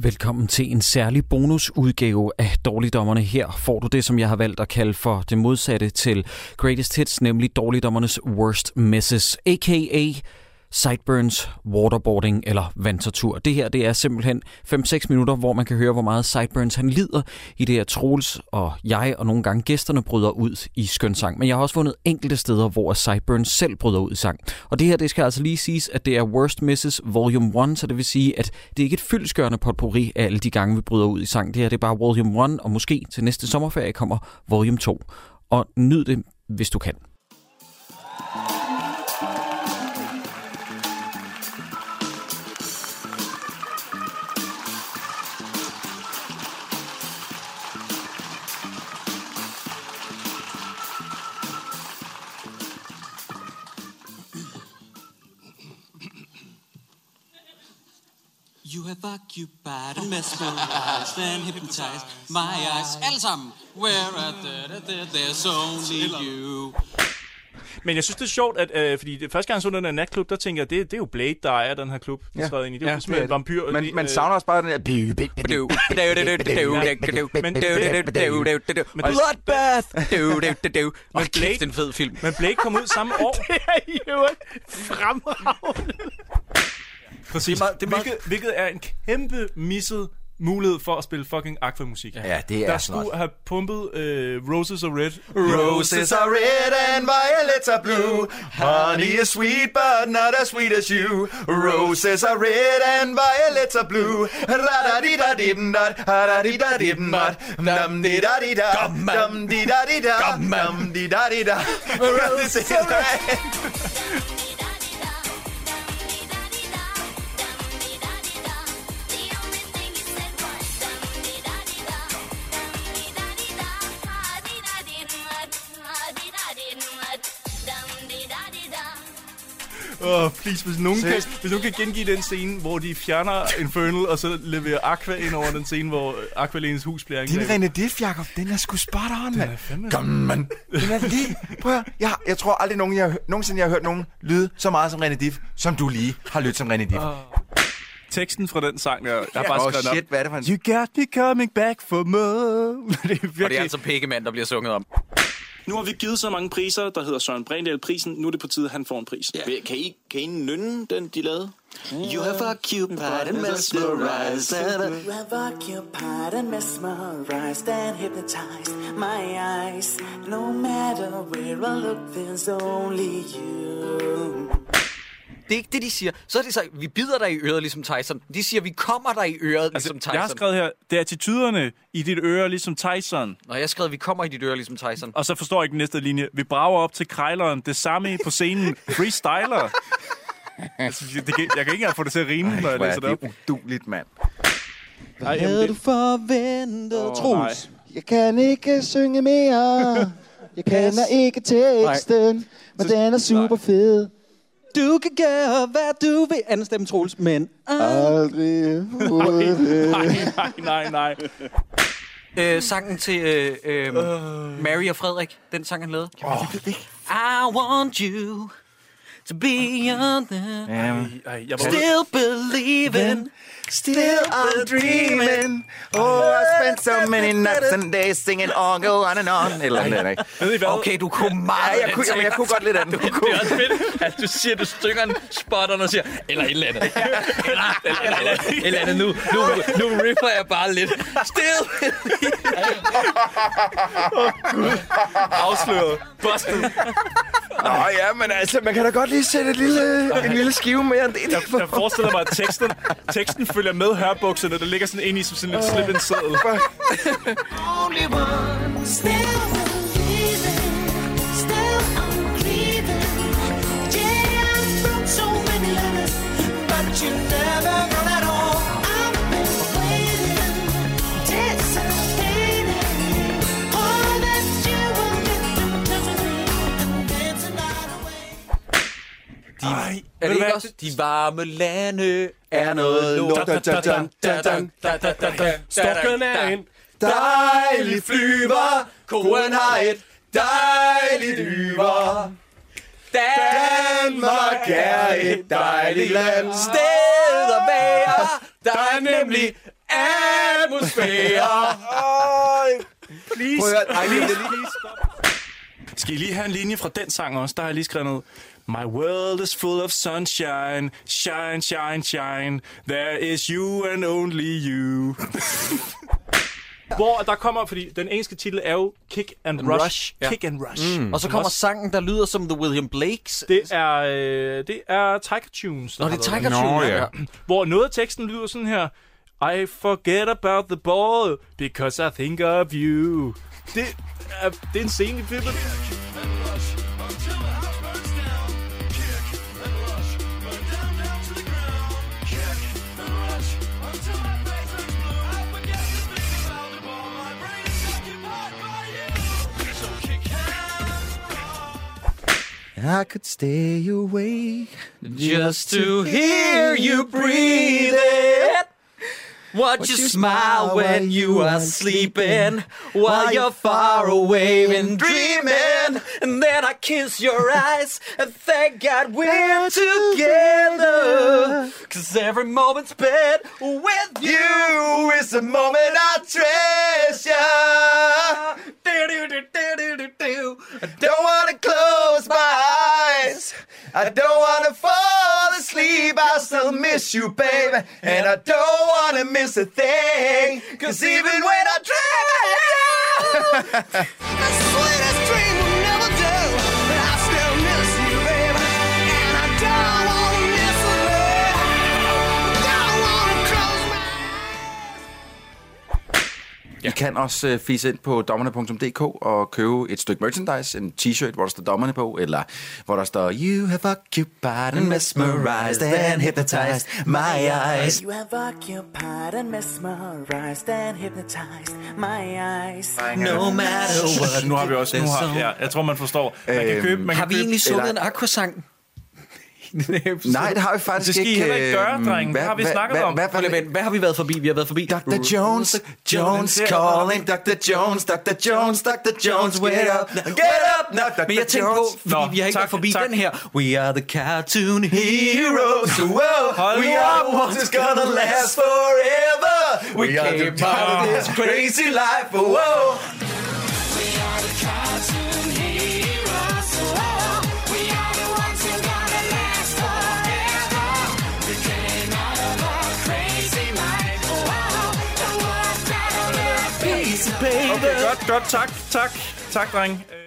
Velkommen til en særlig bonusudgave af Dårligdommerne. Her får du det, som jeg har valgt at kalde for det modsatte til Greatest Hits, nemlig Dårligdommernes Worst Misses, a.k.a sideburns, waterboarding eller vandtortur. Det her det er simpelthen 5-6 minutter, hvor man kan høre, hvor meget sideburns han lider i det her Troels og jeg og nogle gange gæsterne bryder ud i skøn sang. Men jeg har også fundet enkelte steder, hvor sideburns selv bryder ud i sang. Og det her, det skal altså lige siges, at det er Worst Misses Volume 1, så det vil sige, at det er ikke et fyldskørende potpourri af alle de gange, vi bryder ud i sang. Det her det er bare Volume 1, og måske til næste sommerferie kommer Volume 2. Og nyd det, hvis du kan. You have occupied and mesmerized and hypnotized my eyes. Alle sammen. Where are the, the, there's only you. Men jeg synes, det er sjovt, at, øh, fordi det, første gang jeg så den der natklub, der tænker jeg, det, det er jo Blade, der ejer den her klub. Ja. ind i. Det er jo Ja, simpelthen det er en vampyr. Men de, man øh, savner også bare den der... Bloodbath! Men Åh, kæft, en fed film. Men Blade kom ud samme år. Det er jo fremragende. Præcis. Det er meget- det er meget- hvilket, hvilket er en kæmpe misset mulighed for at spille fucking Aqua-musik. Ja, det er Der skulle også. have pumpet øh, Roses are Red. Roses are red and violets are blue. Honey is sweet, but not as sweet as you. Roses are red and violets are blue. ra da di da dim da da di da dim da dum di da di da dum di da di da dum di da di da. Roses are red. oh, please, hvis nogen, kan, hvis nogen kan gengive den scene, hvor de fjerner Infernal, og så leverer Aqua ind over den scene, hvor Aqualenes hus bliver Din angrebet. René Diff, Jacob, den er sgu spot on, mand. er Kom, mand. Den er lige... Prøv at, jeg, jeg tror aldrig nogen, jeg, nogensinde, jeg har hørt nogen lyde så meget som René Diff, som du lige har lyttet som René Diff. Oh, Teksten fra den sang, der, jeg har bare oh skrevet shit, op. hvad er det for en... You got me coming back for more. det er virkelig... Og det er altså Pikkemand, der bliver sunget om. Nu har vi givet så mange priser, der hedder Søren Brindahl prisen. Nu er det på tide, at han får en pris. Ja. Kan I, kan I nynne den, de lavede? You have occupied and mesmerized and You have occupied and mesmerized and hypnotized my eyes. No matter where I look, there's only you. Det er ikke det, de siger. Så er det så, vi bider dig i øret, ligesom Tyson. De siger, vi kommer dig i øret, Altså, ligesom Tyson. jeg har skrevet her, det er attityderne i dit øre, ligesom Tyson. Når jeg har skrevet, vi kommer i dit øre, ligesom Tyson. Og så forstår jeg ikke den næste linje. Vi brager op til krejleren. Det samme på scenen. Freestyler. Jeg, det kan, jeg kan ikke engang få det til at rime, når jeg er læser det op. det uduligt, mand. Ej, jamen, det, forventet, Åh, Troels? Jeg kan ikke synge mere. Jeg kender ikke teksten, men den er super fed. Du kan gøre, hvad du vil. Anden stemme, Troels, men... Aldrig nej, nej, nej. Øh, sangen til øh, øh, Mary og Frederik, den sang, han lavede. Oh. I want you to be on the... Ej, jeg var Still believing. Still I'm dreaming. Oh, I spent so many nights and days singing on, go on and on. Eller andet, ikke? Okay, du kunne Ja, meget jeg kunne, jamen, jeg kunne godt lidt andet. Det er også fedt, at du siger, du stykker en spotteren og siger, eller et eller andet. Eller, eller, eller, eller, et eller andet. Nu, nu, nu riffer jeg bare lidt. Still. Afsløret. Busted. Nå ja, men altså, man kan da godt lige sætte et lille, en lille skive mere end det. Jeg, jeg forestiller mig, at teksten, teksten følger med hørbukserne, der ligger sådan ind i som sådan en slip en seddel. Only one. Still også? De varme lande er noget lort. Stokken er en Dejlig flyver, koen har et dejligt yver. Danmark er et dejligt land. Sted at være. Der er nemlig atmosfære. Please, Prøv at høre, please, lige- please stop. Skal I lige have en linje fra den sang også? Der har jeg lige skrevet noget. My world is full of sunshine, shine, shine, shine. There is you and only you. Hvor der kommer, fordi den engelske titel er jo Kick and, And Rush. Rush, ja. Kick and Rush. Mm. Og så kommer sangen, der lyder som The William Blakes. Det er, øh, det er Tiger Tunes. Nå, det er Tiger med. Tune. ja. ja. Hvor noget af teksten lyder sådan her. I forget about the ball, because I think of you. Det er, det er en scene i filmen. I could stay awake Just to hear you breathe it. Watch you smile when you are sleeping while you're far away and dreaming. And then I kiss your eyes and thank God we're together. Cause every moment spent with you. Is a moment I treasure. I don't wanna close my eyes. I don't wanna fall asleep. I still miss you, baby. And I don't wanna miss a thing. Cause even when I dream of I kan også uh, fise ind på dommerne.dk og købe et stykke merchandise, en t-shirt, hvor der står dommerne på, eller hvor der står You have occupied and mesmerized and hypnotized my eyes. You have occupied and mesmerized and hypnotized my eyes. No matter what. Nu har vi også... Nu har, ja, jeg tror, man forstår. Man kan Øhm, købe... Man Har kan vi købe, egentlig sunget eller- en aquasang? Nej, det har vi faktisk Det skal I ikke. heller ikke gøre, øhm, drenge. Hvad- har vi hvad- snakket hvad- om. Hvad, Hvad, hvad, hvad, har vi været forbi? Vi har været forbi... Dr. Jones, Jones calling, Dr. Jones, Dr. Jones, Dr. Jones, wake up, get up now, Dr. Men jeg tænkte på, fordi Nå, vi har ikke tak, været forbi tak. den her. We are the cartoon heroes. Whoa, we are the ones that's gonna last forever. We, We are came the- out of this crazy life, whoa. Godt, godt. Tak, tak. Tak, dreng.